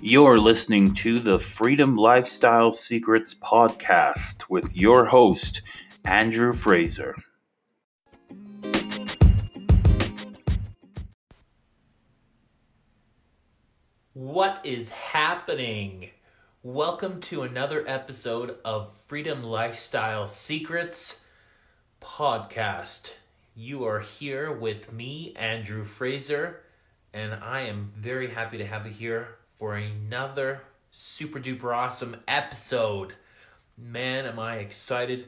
You're listening to the Freedom Lifestyle Secrets podcast with your host, Andrew Fraser. What is happening? Welcome to another episode of Freedom Lifestyle Secrets podcast. You are here with me, Andrew Fraser, and I am very happy to have you here for another super duper awesome episode. Man, am I excited!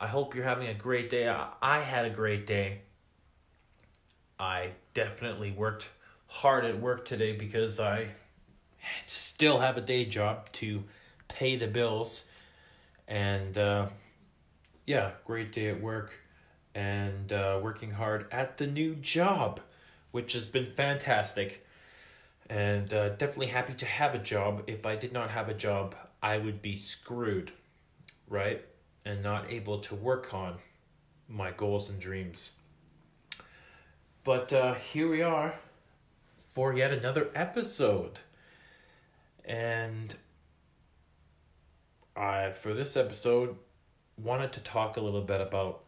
I hope you're having a great day. I had a great day. I definitely worked hard at work today because I still have a day job to pay the bills. And uh, yeah, great day at work and uh, working hard at the new job, which has been fantastic. And uh, definitely happy to have a job. If I did not have a job, I would be screwed, right? And not able to work on my goals and dreams. But uh, here we are for yet another episode. And I, for this episode, wanted to talk a little bit about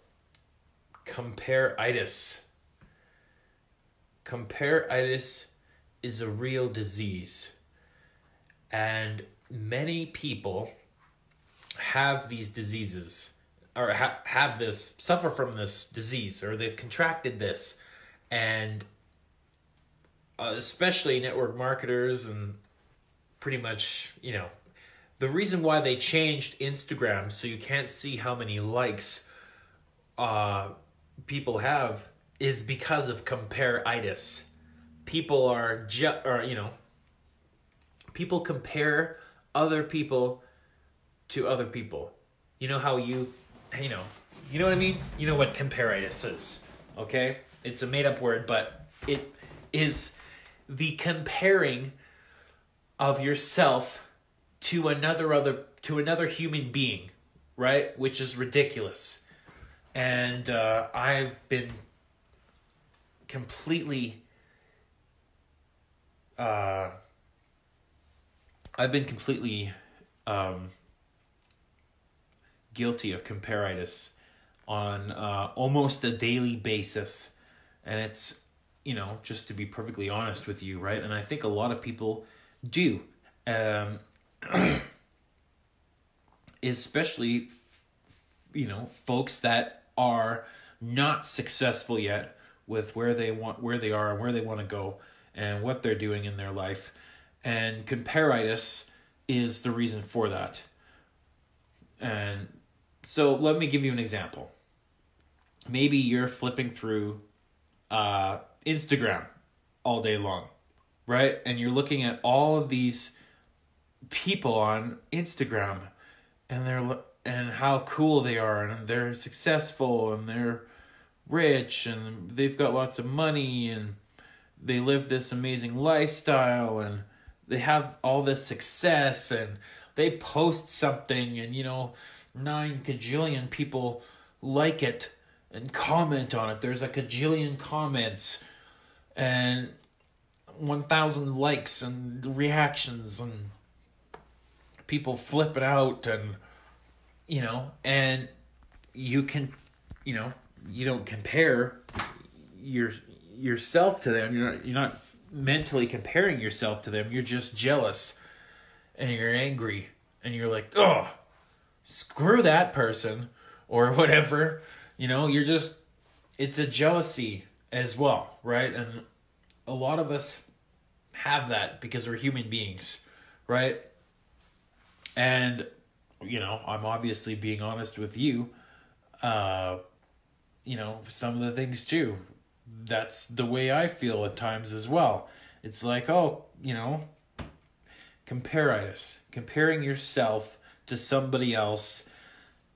compare-itis. Compare-itis is a real disease. And many people have these diseases or ha- have this suffer from this disease or they've contracted this and uh, especially network marketers and pretty much you know the reason why they changed instagram so you can't see how many likes uh people have is because of compare-itis people are ju- or you know people compare other people to other people. You know how you you know you know what i mean? You know what compare-itis is okay? It's a made up word but it is the comparing of yourself to another other to another human being right? Which is ridiculous. And uh, i've been completely uh, i've been completely um, guilty of comparitis on uh, almost a daily basis. And it's you know just to be perfectly honest with you right? And i think a lot of people do. Um especially you know folks that are not successful yet with where they want where they are and where they want to go and what they're doing in their life. And comparitis is the reason for that. And so let me give you an example. Maybe you're flipping through uh Instagram all day long, right? And you're looking at all of these people on Instagram and they're and how cool they are and they're successful and they're rich and they've got lots of money and they live this amazing lifestyle and they have all this success and they post something and you know nine cajillion people like it and comment on it. There's a cajillion comments and 1000 likes and reactions and people flip it out and you know and you can you know you don't compare your yourself to them you're not you're not mentally comparing yourself to them you're just jealous and you're angry and you're like oh screw that person or whatever you know you're just it's a jealousy as well, right? And a lot of us have that because we're human beings, right? And you know, I'm obviously being honest with you. Uh you know, some of the things too. That's the way I feel at times as well. It's like, oh, you know, comparitis, comparing yourself to somebody else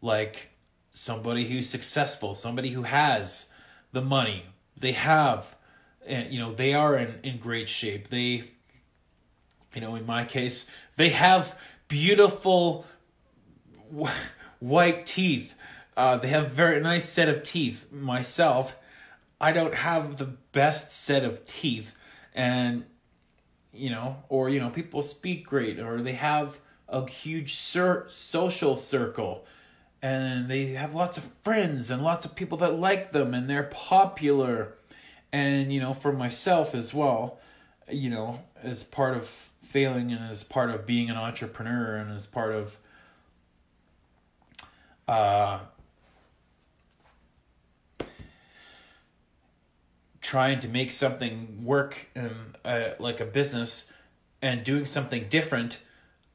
like somebody who's successful, somebody who has the money, they have and you know they are in, in great shape. They you know in my case they have beautiful white teeth. Uh, they have very nice set of teeth. Myself i don't have the best set of teeth and you know, or you know, people speak great, or they have a huge cir- social circle, and they have lots of friends and lots of people that like them, and they're popular, and you know, for myself as well, you know, as part of failing and as part of being an entrepreneur and as part of uh trying to make something work in uh, like a business and doing something different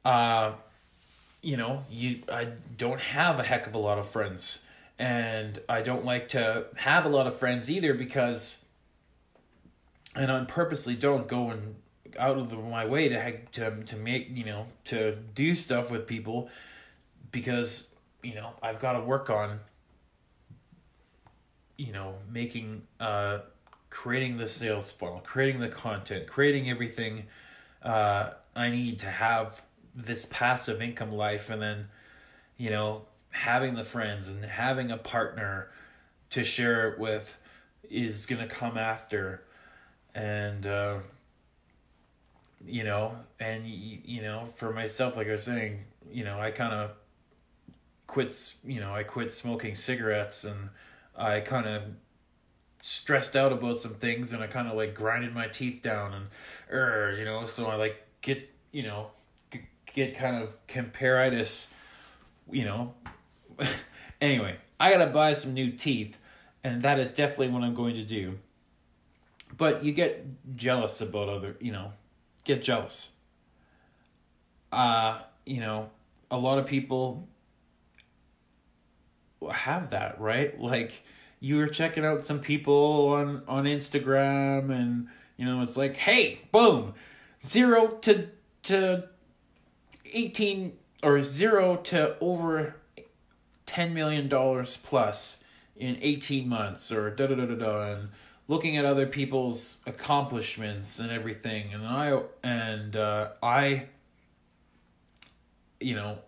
uh you know you i don't have a heck of a lot of friends. And i don't like to have a lot of friends either because and i purposely don't go and out of the, my way to to to make you know to do stuff with people because you know I've got to work on you know making uh creating the sales funnel, creating the content, creating everything uh I need to have this passive income life and then you know having the friends and having a partner to share it with is going to come after. And uh you know, and you know, for myself, like I was saying, you know, I kind of quit, you know, I quit smoking cigarettes and I kind of stressed out about some things and I kind of like grinded my teeth down and, er, you know, so I like get, you know, get kind of comparitis, you know. anyway, I gotta buy some new teeth, and that is definitely what I'm going to do. But you get jealous about other, you know, get jealous. Uh, you know, a lot of people have that, right? Like you were checking out some people on on Instagram and you know, it's like, "Hey, boom. 0 to to 18 or 0 to over 10 million dollars plus in 18 months or da da da da da and looking at other people's accomplishments and everything and i and uh, i you know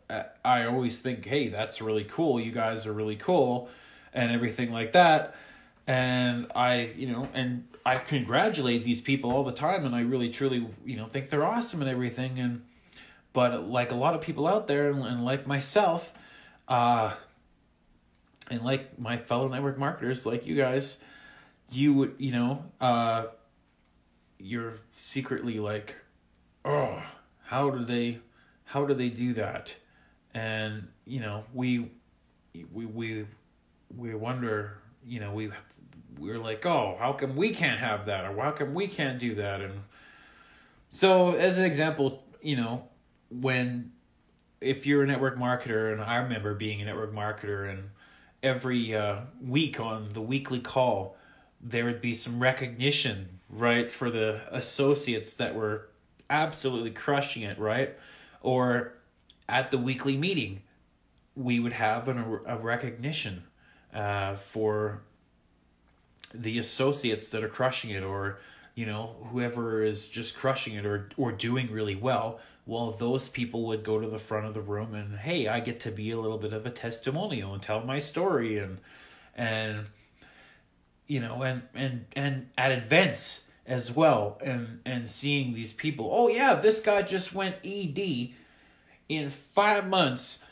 i always think hey that's really cool you guys are really cool and everything like that. And i you know and i congratulate these people all the time and i really truly you know think they're awesome and everything. And but like a lot of people out there and, and like myself uh and like my fellow network marketers like you guys you would you know uh you're secretly like oh how do they how do they do that? And you know we we we we wonder you know we we're like oh how come we can't have that? Or how come we can't do that? And so as an example you know when if you're a network marketer and i remember being a network marketer and every uh, week on the weekly call there would be some recognition, right, for the associates that were absolutely crushing it, right? Or at the weekly meeting, we would have an, a recognition uh, for the associates that are crushing it, or you know whoever is just crushing it or or doing really well. Well, those people would go to the front of the room and hey, I get to be a little bit of a testimonial and tell my story and and you know, and and and at events as well, and and seeing these people. Oh yeah, this guy just went ED in five months.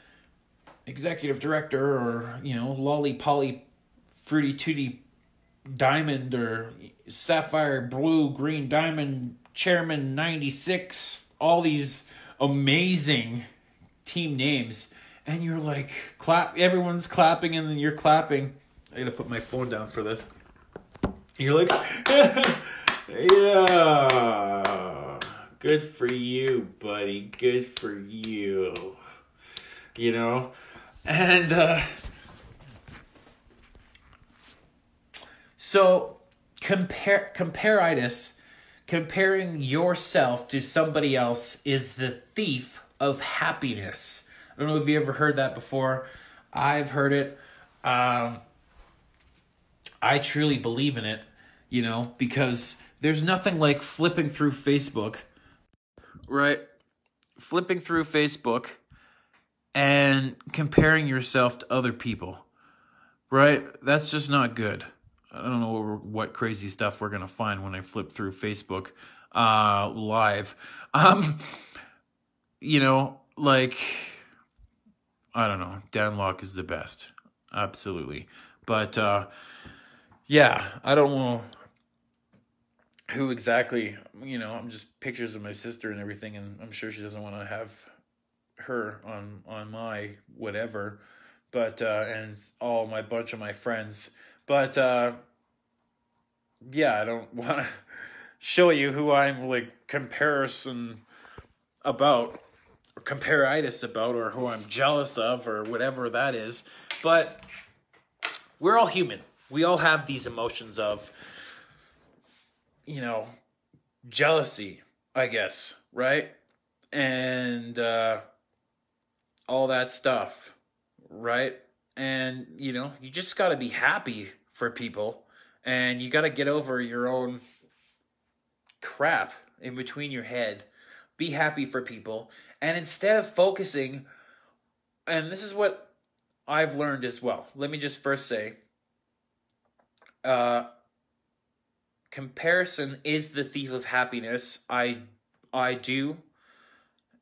Executive director, or you know, lolly poly, fruity tooty, diamond or sapphire blue green diamond chairman 96 all these amazing team names and you're like clap everyone's clapping and then you're clapping i gotta put my phone down for this you're like, yeah, good for you, buddy. Good for you. You know? And, uh, so compare, comparitis, comparing yourself to somebody else is the thief of happiness. I don't know if you ever heard that before. I've heard it. Um, I truly believe in it you know, because there's nothing like flipping through Facebook, right? Flipping through Facebook and comparing yourself to other people, right? That's just not good. I don't know what crazy stuff we're gonna find when I flip through Facebook uh, live. Um, you know, like I don't know, Dan Lok is the best, absolutely. But uh, yeah, I don't know who exactly. You know, I'm just pictures of my sister and everything, and I'm sure she doesn't want to have her on on my whatever. But uh, and all my bunch of my friends, but uh, yeah, I don't want to show you who I'm like comparison about or comparitis about or who I'm jealous of or whatever that is. But we're all human. We all have these emotions of, you know, jealousy, I guess, right? And uh, all that stuff, right? And, you know, you just got to be happy for people and you got to get over your own crap in between your head. Be happy for people. And instead of focusing, and this is what I've learned as well. Let me just first say uh, comparison is the thief of happiness. I I do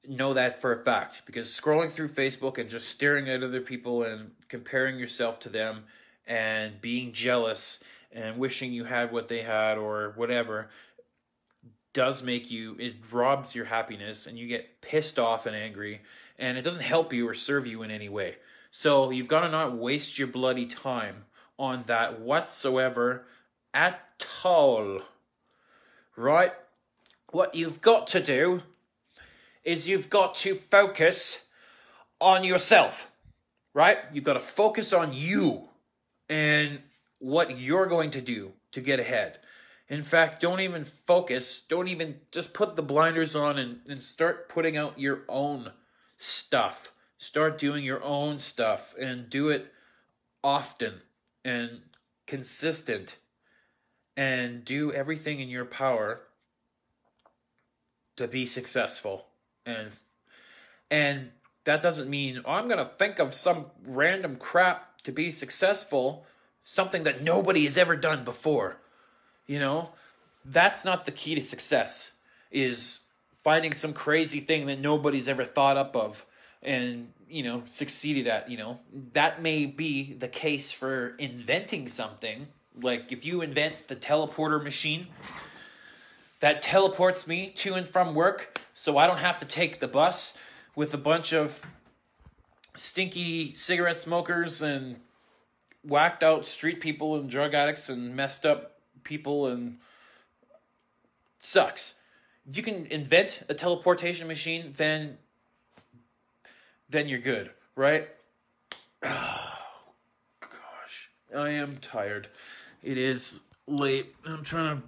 know that for a fact because scrolling through Facebook and just staring at other people and comparing yourself to them and being jealous and wishing you had what they had or whatever does make you it robs your happiness and you get pissed off and angry and it doesn't help you or serve you in any way. So you've got to not waste your bloody time on that whatsoever at all. Right? What you've got to do is you've got to focus on yourself right you've got to focus on you and what you're going to do to get ahead in fact, don't even focus. Don't even just put the blinders on and, and start putting out your own stuff. Start doing your own stuff and do it often and consistent and do everything in your power to be successful and and that doesn't mean oh, I'm going to think of some random crap to be successful, something that nobody has ever done before. You know, that's not the key to success. Is finding some crazy thing that nobody's ever thought up of and you know succeeded at you know that may be the case for inventing something like if you invent the teleporter machine that teleports me to and from work so i don't have to take the bus with a bunch of stinky cigarette smokers and whacked out street people and drug addicts and messed up people and sucks. If you can invent a teleportation machine, then then you're good, right? Oh, gosh, I am tired. It is late. I'm trying to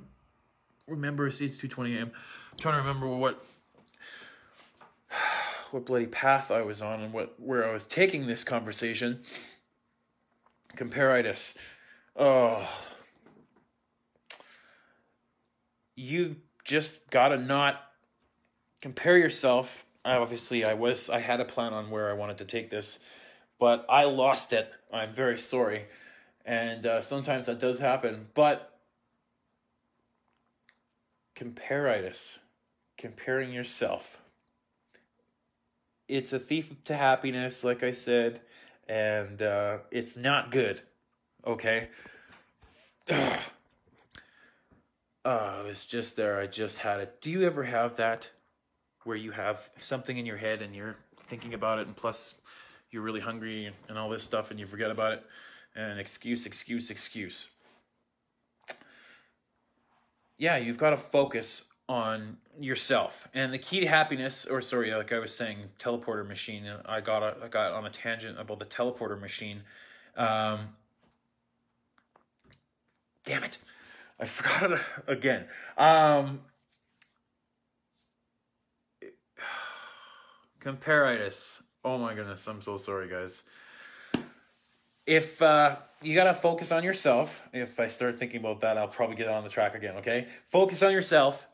remember. See, it's two twenty a.m. I'm trying to remember what what bloody path I was on and what where I was taking this conversation. Comparitis. Oh, you just gotta not compare yourself. Obviously, I was I had a plan on where I wanted to take this, but I lost it. I'm very sorry, and uh, sometimes that does happen. But comparitis, comparing yourself, it's a thief to happiness, like I said, and uh, it's not good. Okay. Oh, it's just there. I just had it. Do you ever have that where you have something in your head and you're thinking about it, and plus you're really hungry and all this stuff, and you forget about it? And excuse, excuse, excuse. Yeah, you've got to focus on yourself. And the key to happiness, or sorry, like I was saying, teleporter machine. I got a, I got on a tangent about the teleporter machine. Um, damn it. I forgot it again. Um, comparitis. Oh my goodness, I'm so sorry, guys. If uh, you gotta focus on yourself, if I start thinking about that, I'll probably get on the track again. Okay, focus on yourself.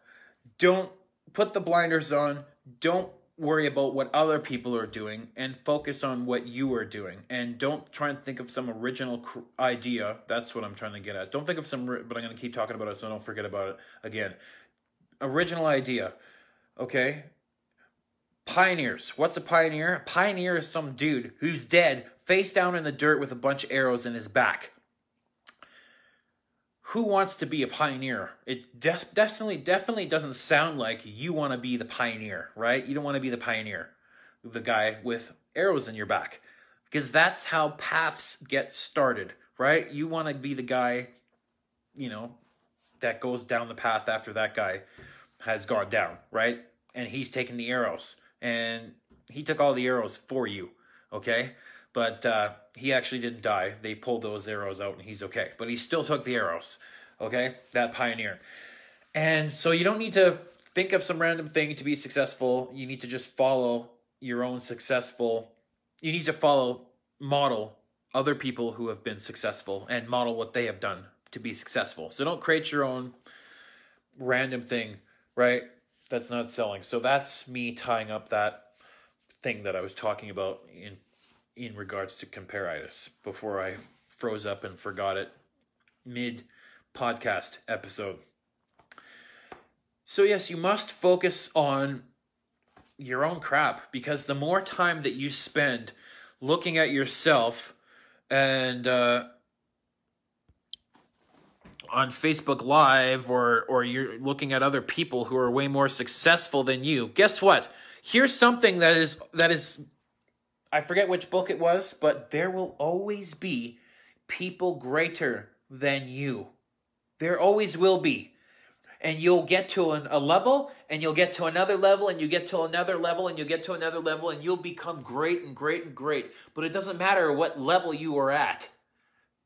Don't put the blinders on. Don't worry about what other people are doing and focus on what you are doing and don't try and think of some original idea that's what i'm trying to get at don't think of some but i'm going to keep talking about it so don't forget about it again original idea okay pioneers what's a pioneer a pioneer is some dude who's dead face down in the dirt with a bunch of arrows in his back who wants to be a pioneer? It de- definitely definitely doesn't sound like you want to be the pioneer, right? You don't want to be the pioneer, the guy with arrows in your back, because that's how paths get started, right? You want to be the guy, you know, that goes down the path after that guy has gone down, right? And he's taking the arrows, and he took all the arrows for you, okay? but uh, he actually didn't die. They pulled those arrows out and he's okay. But he still took the arrows, okay? That pioneer. And so you don't need to think of some random thing to be successful. You need to just follow your own successful. You need to follow, model other people who have been successful and model what they have done to be successful. So don't create your own random thing, right? That's not selling. So that's me tying up that thing that I was talking about in in regards to comparitis before I froze up and forgot it mid podcast episode. So, yes, you must focus on your own crap because the more time that you spend looking at yourself and uh, on Facebook Live or or you're looking at other people who are way more successful than you, guess what? Here's something that is that is I forget which book it was, but there will always be people greater than you. There always will be. And you'll get to an, a level, and you'll get to another level, and you get to another level, and you get to another level, and you'll become great and great and great. But it doesn't matter what level you are at,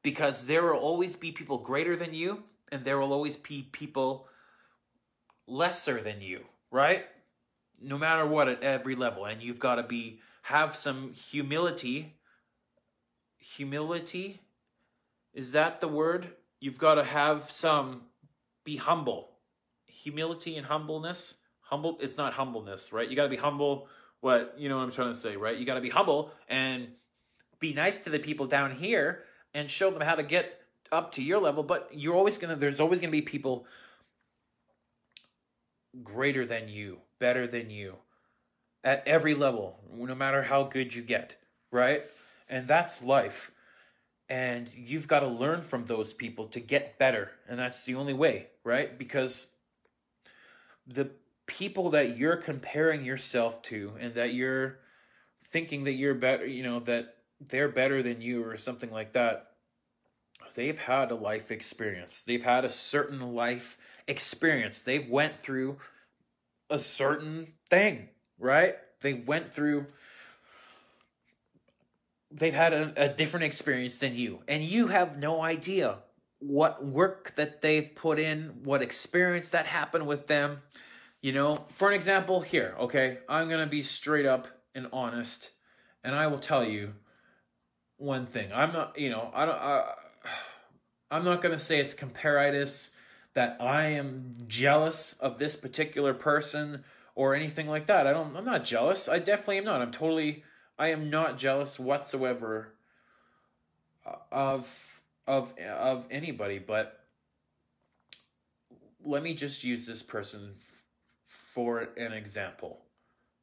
because there will always be people greater than you, and there will always be people lesser than you, right? No matter what, at every level. And you've got to be have some humility. Humility? Is that the word? You've got to have some, be humble. Humility and humbleness. Humble, it's not humbleness, right? You got to be humble. What, you know what I'm trying to say, right? You got to be humble and be nice to the people down here and show them how to get up to your level. But you're always going to, there's always going to be people greater than you, better than you, at every level, no matter how good you get, right? And that's life. And you've got to learn from those people to get better. And that's the only way, right? Because the people that you're comparing yourself to and that you're thinking that you're better, you know, that they're better than you or something like that, they've had a life experience. They've had a certain life experience. They've went through a certain thing, right? They went through they've had a, a, different experience than you and you have no idea what work that they've put in what experience that happened with them you know for an example here okay i'm gonna be straight up and honest and i will tell you one thing i'm not you know i don't I, i'm not gonna say it's comparitis that i am jealous of this particular person or anything like that. I don't I'm not jealous. I definitely am not. I'm totally I am not jealous whatsoever uh, of of of anybody, but let me just use this person for an example.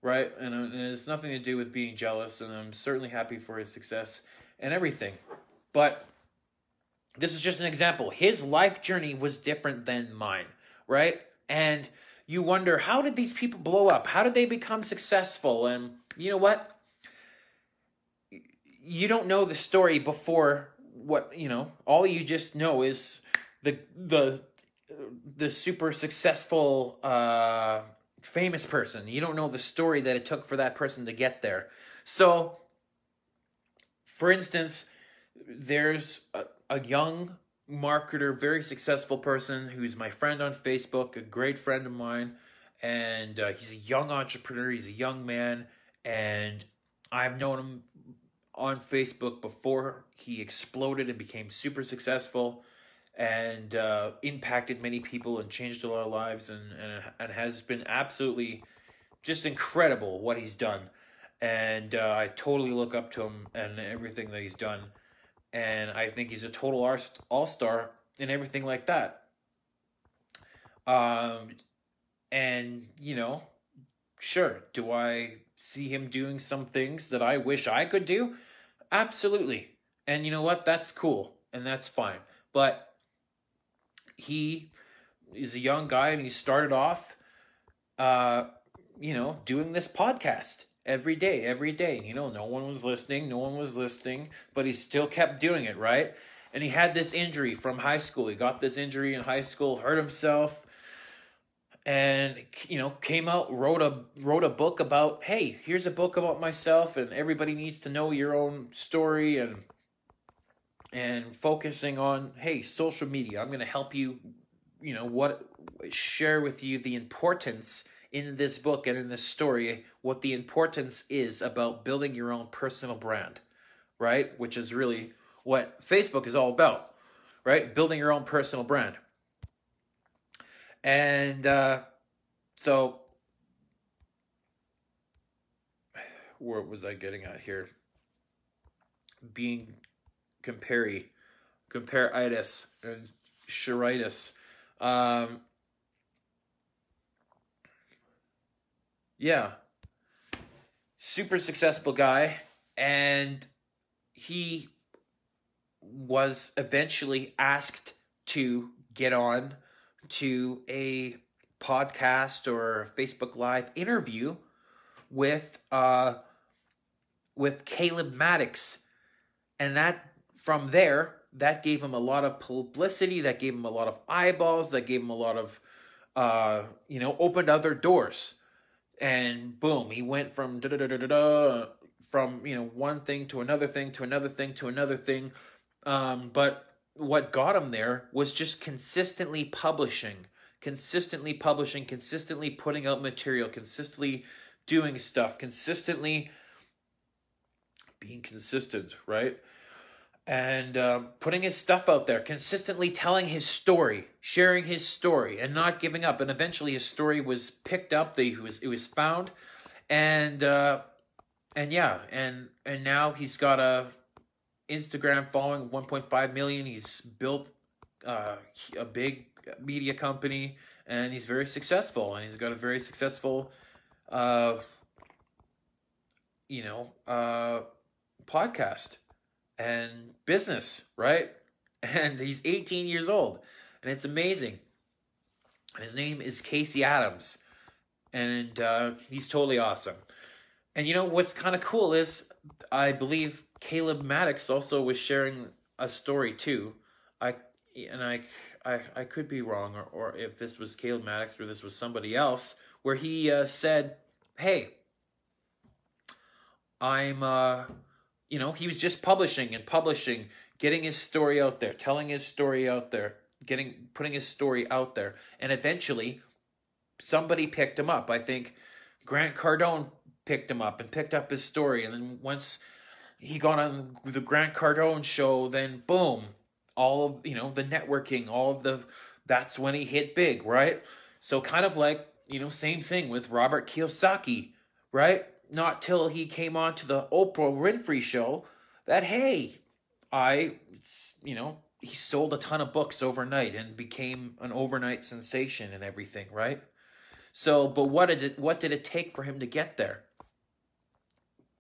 Right? And, and it's nothing to do with being jealous and I'm certainly happy for his success and everything. But this is just an example. His life journey was different than mine, right? And you wonder how did these people blow up? How did they become successful? And you know what? You don't know the story before what, you know, all you just know is the the the super successful uh famous person. You don't know the story that it took for that person to get there. So for instance, there's a, a young marketer, very successful person who's my friend on Facebook, a great friend of mine. And uh, he's a young entrepreneur, he's a young man. And I've known him on Facebook before he exploded and became super successful and uh, impacted many people and changed a lot of lives and, and, and has been absolutely just incredible what he's done. And uh, I totally look up to him and everything that he's done. And I think he's a total all star and everything like that. Um, and, you know, sure, do I see him doing some things that I wish I could do? Absolutely. And you know what? That's cool and that's fine. But he is a young guy and he started off uh you know doing this podcast every day every day. You know no one was listening no one was listening but he still kept doing it right? And he had this injury from high school. He got this injury in high school hurt himself and you know came out wrote a wrote a book about hey here's a book about myself and everybody needs to know your own story and and focusing on hey social media. I'm going to help you you know what share with you the importance in this book and in this story what the importance is about building your own personal brand right which is really what facebook is all about right building your own personal brand and uh, so, where was I getting at here? Being compare compare itis and shiritis. Um, yeah, super successful guy, and he was eventually asked to get on to a podcast or Facebook Live interview with uh with Caleb Maddix. And that from there, that gave him a lot of publicity, that gave him a lot of eyeballs, that gave him a lot of uh, you know, opened other doors. And boom, he went from da da da da da from, you know, one thing to another thing to another thing to another thing. Um, but what got him there was just consistently publishing, consistently publishing, consistently putting out material, consistently doing stuff, consistently being consistent, right? And um, putting his stuff out there, consistently telling his story, sharing his story, and not giving up. And eventually, his story was picked up. The it was it was found, and uh, and yeah, and and now he's got a Instagram following 1.5 million. He's built uh, a big media company and he's very successful and he's got a very successful uh, you know uh, podcast and business right and he's 18 years old and it's amazing and his name is casey adams and uh, he's totally awesome and you know what's kind of cool is i believe Caleb Maddix also was sharing a story too. I and I I I could be wrong, or or if this was Caleb Maddix or this was somebody else, where he uh, said, "Hey, I'm uh." You know, he was just publishing and publishing, getting his story out there, telling his story out there, getting putting his story out there, and eventually somebody picked him up. I think Grant Cardone picked him up and picked up his story, and then once he got on the Grant Cardone show, then boom, all of you know the networking, all of the that's when he hit big, right? So kind of like you know same thing with Robert Kiyosaki, right? Not till he came on to the Oprah Winfrey show that hey, I you know he sold a ton of books overnight and became an overnight sensation and everything, right? So, but what did it what did it take for him to get there?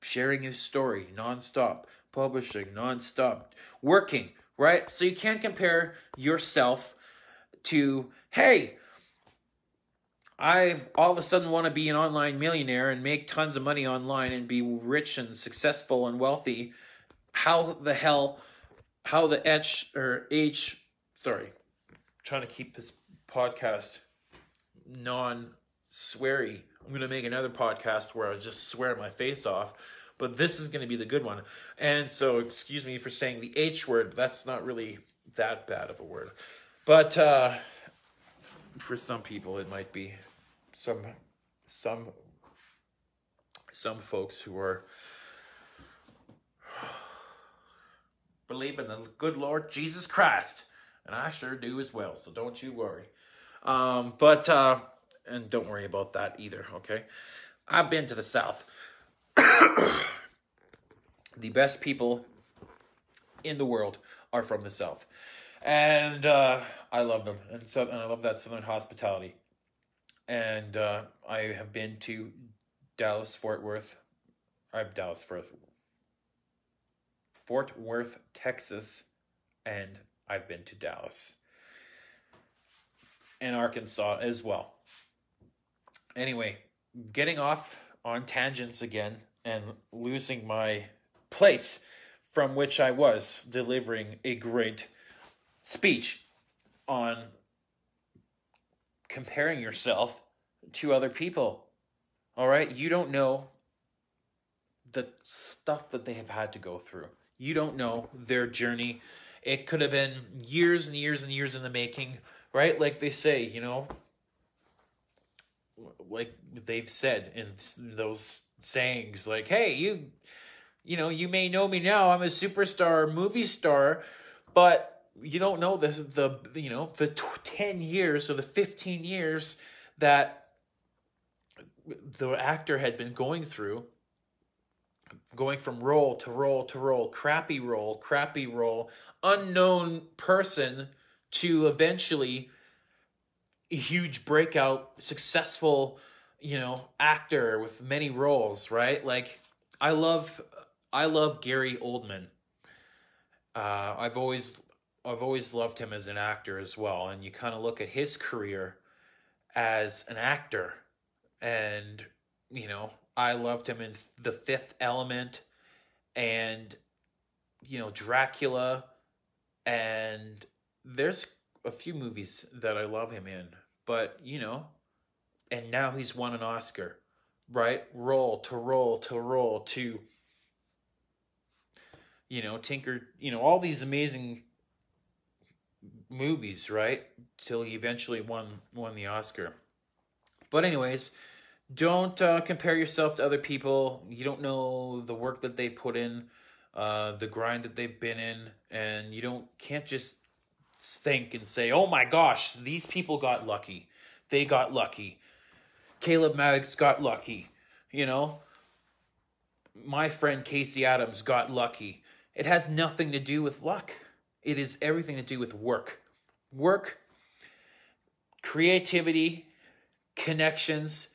sharing his story nonstop, publishing nonstop, working, right? So you can't compare yourself to, hey, I all of a sudden want to be an online millionaire and make tons of money online and be rich and successful and wealthy. How the hell, how the H or H, sorry, trying to keep this podcast non sweary. I'm going to make another podcast where I just swear my face off, but this is going to be the good one. And so, excuse me for saying the H word. But that's not really that bad of a word. But uh, for some people, it might be some some some folks who are believe in the good Lord Jesus Christ, and I sure do as well. So don't you worry. Um, but uh, and don't worry about that either, okay? I've been to the South. the best people in the world are from the South. And uh, I love them. And, so, and I love that Southern hospitality. And uh, I have been to Dallas, Fort Worth. I'm Dallas, Fort, Fort Worth, Texas. And I've been to Dallas and Arkansas as well. Anyway, getting off on tangents again and losing my place from which I was delivering a great speech on comparing yourself to other people. All right? You don't know the stuff that they have had to go through. You don't know their journey. It could have been years and years and years in the making, right? Like they say, you know, like they've said in those sayings, like, hey, you, you know, you may know me now. I'm a superstar, movie star, but you don't know the the you know the t- 10 years or the 15 years that the actor had been going through going from role to role to role crappy role crappy role unknown person to eventually a huge breakout successful you know actor with many roles right? Like i love i love gary oldman. Uh, i've always i've always loved him as an actor as well and you kind of look at his career as an actor and you know i loved him in the fifth element and you know dracula and there's a few movies that I love him in, but you know, and now he's won an Oscar, right? Role to role to role to, you know, Tinker, you know, all these amazing movies, right? Till he eventually won won the Oscar. But anyways, don't uh, compare yourself to other people. You don't know the work that they put in, uh, the grind that they've been in, and you don't can't just think and say, oh my gosh, these people got lucky. They got lucky. Caleb Maddix got lucky. You know, my friend Casey Adams got lucky. It has nothing to do with luck, it is everything to do with work. Work, creativity, connections,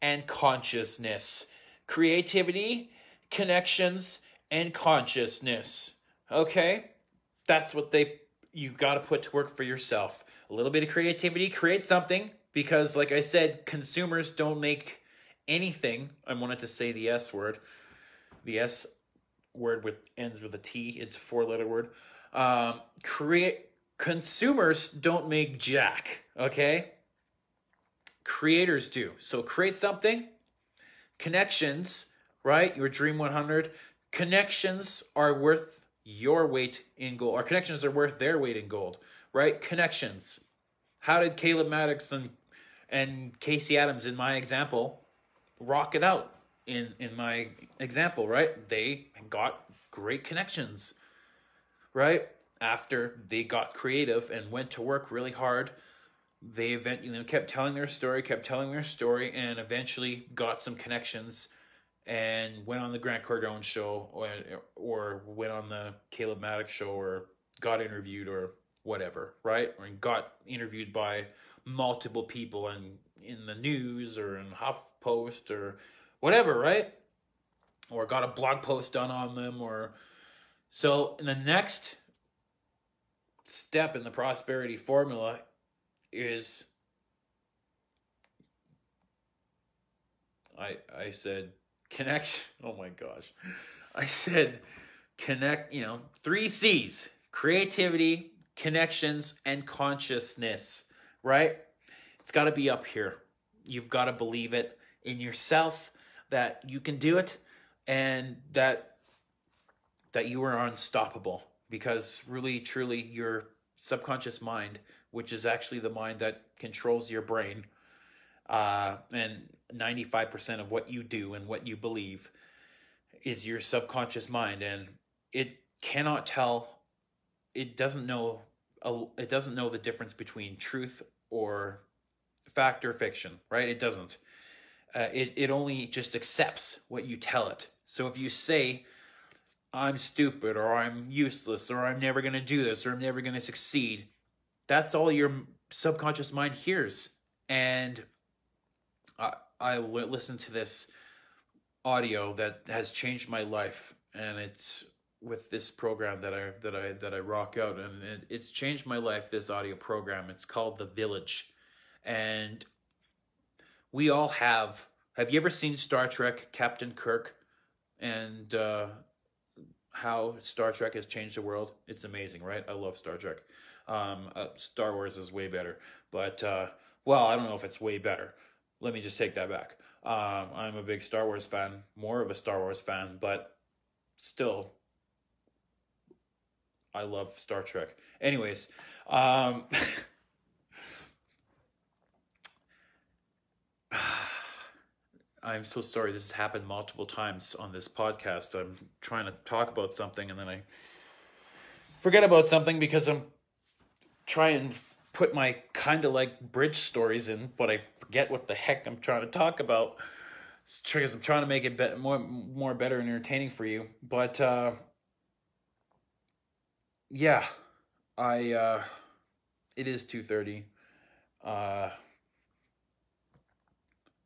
and consciousness. Creativity, connections, and consciousness. Okay? That's what they you got to put to work for yourself. A little bit of creativity, create something because like I said, consumers don't make anything. I wanted to say the S word. The S word with ends with a T. It's a four letter word. Um, create consumers don't make jack, okay? Creators do. So create something. Connections, right? Your dream 100 connections are worth your weight in gold. Our connections are worth their weight in gold, right? Connections. How did Caleb Maddix and and Casey Adams in my example rock it out in in my example, right? They got great connections, right? After they got creative and went to work really hard, they event you know kept telling their story, kept telling their story, and eventually got some connections and went on the Grant Cardone show or, or went on the Caleb Maddix show or got interviewed or whatever, right? Or got interviewed by multiple people and in the news or in HuffPost or whatever, right? Or got a blog post done on them or so in the next step in the prosperity formula is I I said connection. Oh my gosh. I said connect, you know, three C's creativity, connections, and consciousness, right? It's got to be up here. You've got to believe it in yourself that you can do it and that that you are unstoppable because really truly your subconscious mind which is actually the mind that controls your brain uh, and 95% of what you do and what you believe is your subconscious mind. And it cannot tell it doesn't know it doesn't know the difference between truth or fact or fiction right? It doesn't. Uh, it it only just accepts what you tell it. So if you say I'm stupid or I'm useless or I'm never going to do this or I'm never going to succeed, that's all your subconscious mind hears. And I I listened to this audio that has changed my life and it's with this program that I that I that I rock out and it, it's changed my life this audio program. It's called The Village. And we all have have you ever seen Star Trek Captain Kirk? And uh how Star Trek has changed the world it's amazing right? I love Star Trek. Um uh, Star Wars is way better. But uh well I don't know if it's way better. Let me just take that back. Um I'm a big Star Wars fan more of a Star Wars fan but still I love Star Trek. Anyways, um, I'm so sorry. This has happened multiple times on this podcast. I'm trying to talk about something and then I forget about something because I'm trying to put my kind of like bridge stories in, but I forget what the heck I'm trying to talk about. Because I'm trying to make it be- more, more better and entertaining for you. But uh, yeah, I uh it is 2:30. Uh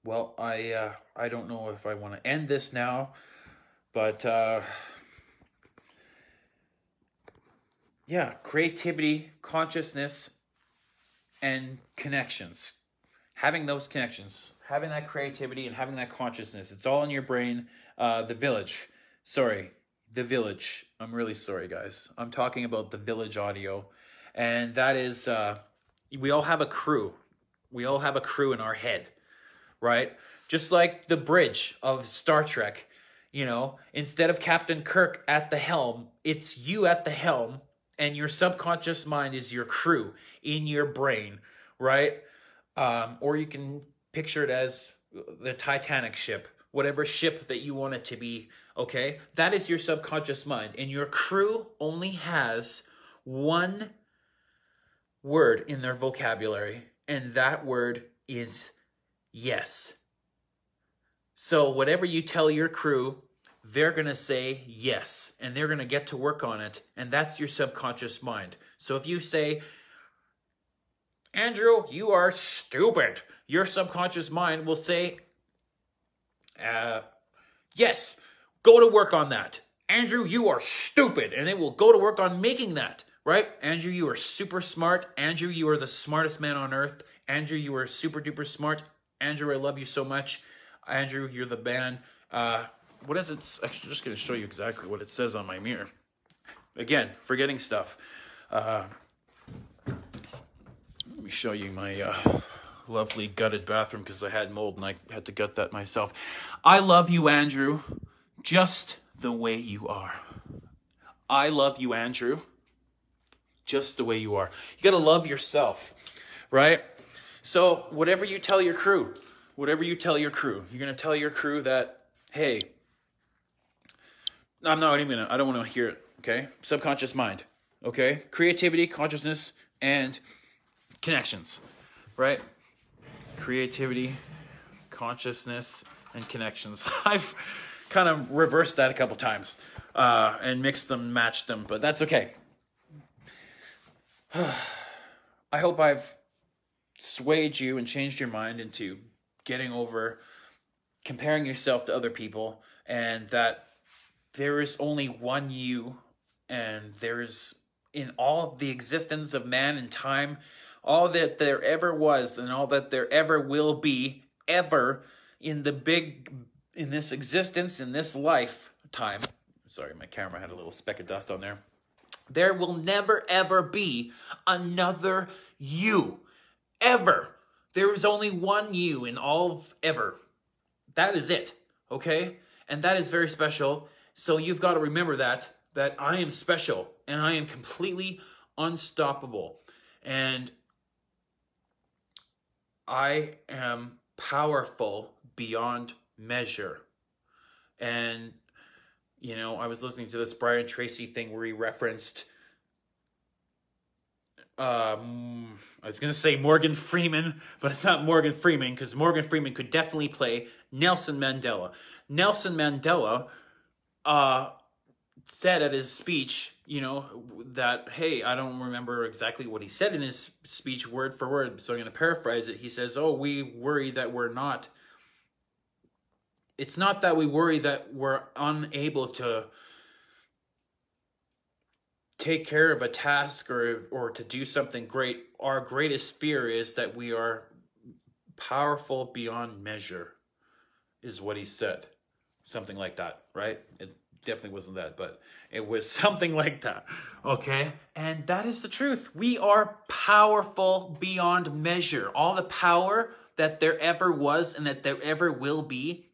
well, I uh I don't know if I want to end this now, but uh yeah, creativity, consciousness and connections. Having those connections, having that creativity and having that consciousness, it's all in your brain. Uh the village. Sorry, the Village. I'm really sorry, guys. I'm talking about The Village audio. And that is, uh, we all have a crew. We all have a crew in our head, right? Just like the bridge of Star Trek, you know, instead of Captain Kirk at the helm, it's you at the helm, and your subconscious mind is your crew in your brain, right? Um, or you can picture it as the Titanic ship, whatever ship that you want it to be Okay? That is your subconscious mind. And your crew only has one word in their vocabulary, and that word is yes. So, whatever you tell your crew, they're going to say yes, and they're going to get to work on it. And that's your subconscious mind. So, if you say, Andrew, you are stupid, your subconscious mind will say, uh, yes, Go to work on that. Andrew, you are stupid. And they will go to work on making that, right? Andrew, you are super smart. Andrew, you are the smartest man on earth. Andrew, you are super duper smart. Andrew, I love you so much. Andrew, you're the man. Uh, what is it? Actually, just going to show you exactly what it says on my mirror. Again, forgetting stuff. Uh, let me show you my uh, lovely gutted bathroom because I had mold and I had to gut that myself. I love you, Andrew just the way you are. I love you, Andrew, just the way you are. You got to love yourself, right? So, whatever you tell your crew, whatever you tell your crew, you're going to tell your crew that, hey, I'm not even going to, I don't want to hear it, okay? Subconscious mind, okay? Creativity, consciousness, and connections, right? Creativity, consciousness, and connections. I've kind of reversed that a couple times uh, and mixed them, matched them, but that's okay. I hope I've swayed you and changed your mind into getting over comparing yourself to other people and that there is only one you and there is in all the existence of man and time all that there ever was and all that there ever will be ever in the big in this existence, in this lifetime, sorry, my camera had a little speck of dust on there. There will never ever be another you. Ever. There is only one you in all of ever. That is it. Okay? And that is very special. So you've got to remember that, that I am special and I am completely unstoppable. And I am powerful beyond measure. And, you know, I was listening to this Brian Tracy thing where he referenced, um, I was going to say Morgan Freeman, but it's not Morgan Freeman because Morgan Freeman could definitely play Nelson Mandela. Nelson Mandela uh, said at his speech, you know, that, hey, I don't remember exactly what he said in his speech word for word, so I'm going to paraphrase it. He says, Oh, we worry that we're not. It's not that we worry that we're unable to take care of a task or or to do something great our greatest fear is that we are powerful beyond measure is what he said. Something like that right? It definitely wasn't that but it was something like that okay? And that is the truth. We are powerful beyond measure. All the power that there ever was and that there ever will be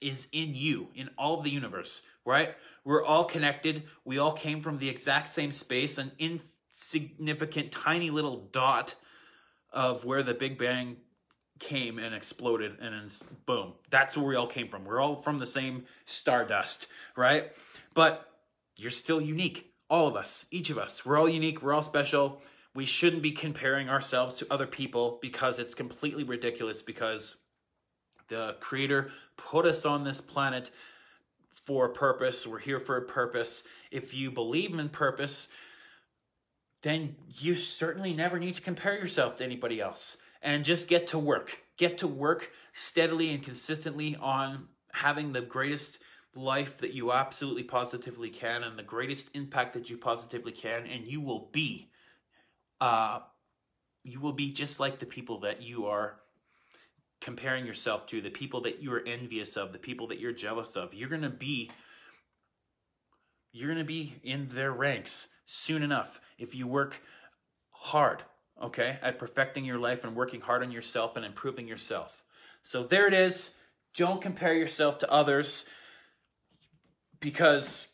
is in you in all of the universe right we're all connected. We all came from the exact same space, an insignificant, tiny little dot of where the Big Bang came and exploded, and then boom. That's where we all came from. We're all from the same stardust, right? But you're still unique. All of us, each of us. We're all unique. We're all special. We shouldn't be comparing ourselves to other people because it's completely ridiculous because the creator put us on this planet for a purpose. We're here for a purpose. If you believe in purpose, then you certainly never need to compare yourself to anybody else and just get to work. Get to work steadily and consistently on having the greatest life that you absolutely positively can and the greatest impact that you positively can and you will be uh you will be just like the people that you are comparing yourself to, the people that you're envious of, the people that you're jealous of. You're going to be you're going to be in their ranks soon enough if you work hard, okay, at perfecting your life and working hard on yourself and improving yourself. So there it is. Don't compare yourself to others because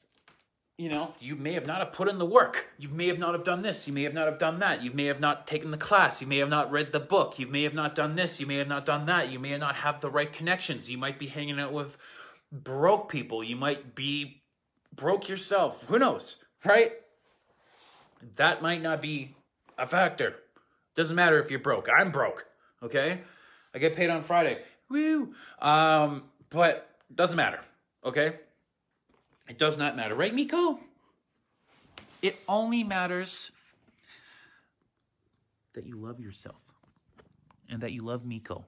you know, you may have not have put in the work. You may have not have done this. You may have not have done that. You may have not taken the class. You may have not read the book. You may have not done this. You may have not done that. You may not have the right connections. You might be hanging out with broke people. You might be broke yourself. Who knows, right? That might not be a factor. Doesn't matter if you're broke. I'm broke. Okay, I get paid on Friday. Woo. Um, but doesn't matter. Okay. It does not matter, right, Miko? It only matters that you love yourself and that you love Miko.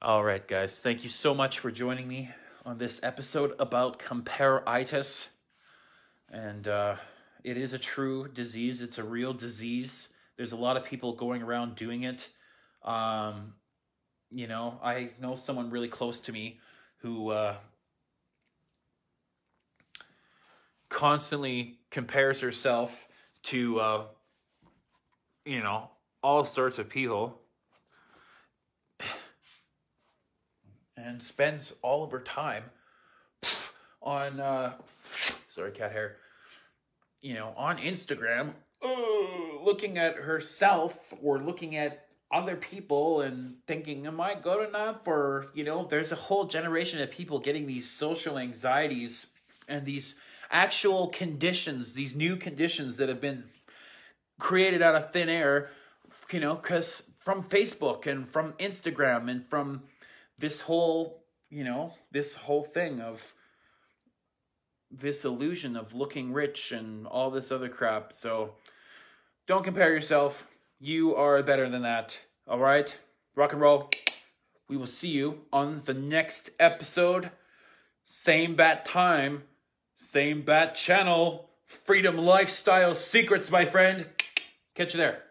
All right, guys. Thank you so much for joining me on this episode about compare-itis. And uh, it is a true disease. It's a real disease. There's a lot of people going around doing it. Um, you know, I know someone really close to me who uh, constantly compares herself to, uh, you know, all sorts of people and spends all of her time on, uh, sorry, cat hair, you know, on Instagram, uh, looking at herself or looking at other people and thinking, am I good enough? Or, you know, there's a whole generation of people getting these social anxieties and these actual conditions, these new conditions that have been created out of thin air, you know, because from Facebook and from Instagram and from this whole, you know, this whole thing of this illusion of looking rich and all this other crap. So don't compare yourself you are better than that. All right? Rock and roll. We will see you on the next episode. Same bat time, same bat channel. Freedom Lifestyle Secrets, my friend. Catch you there.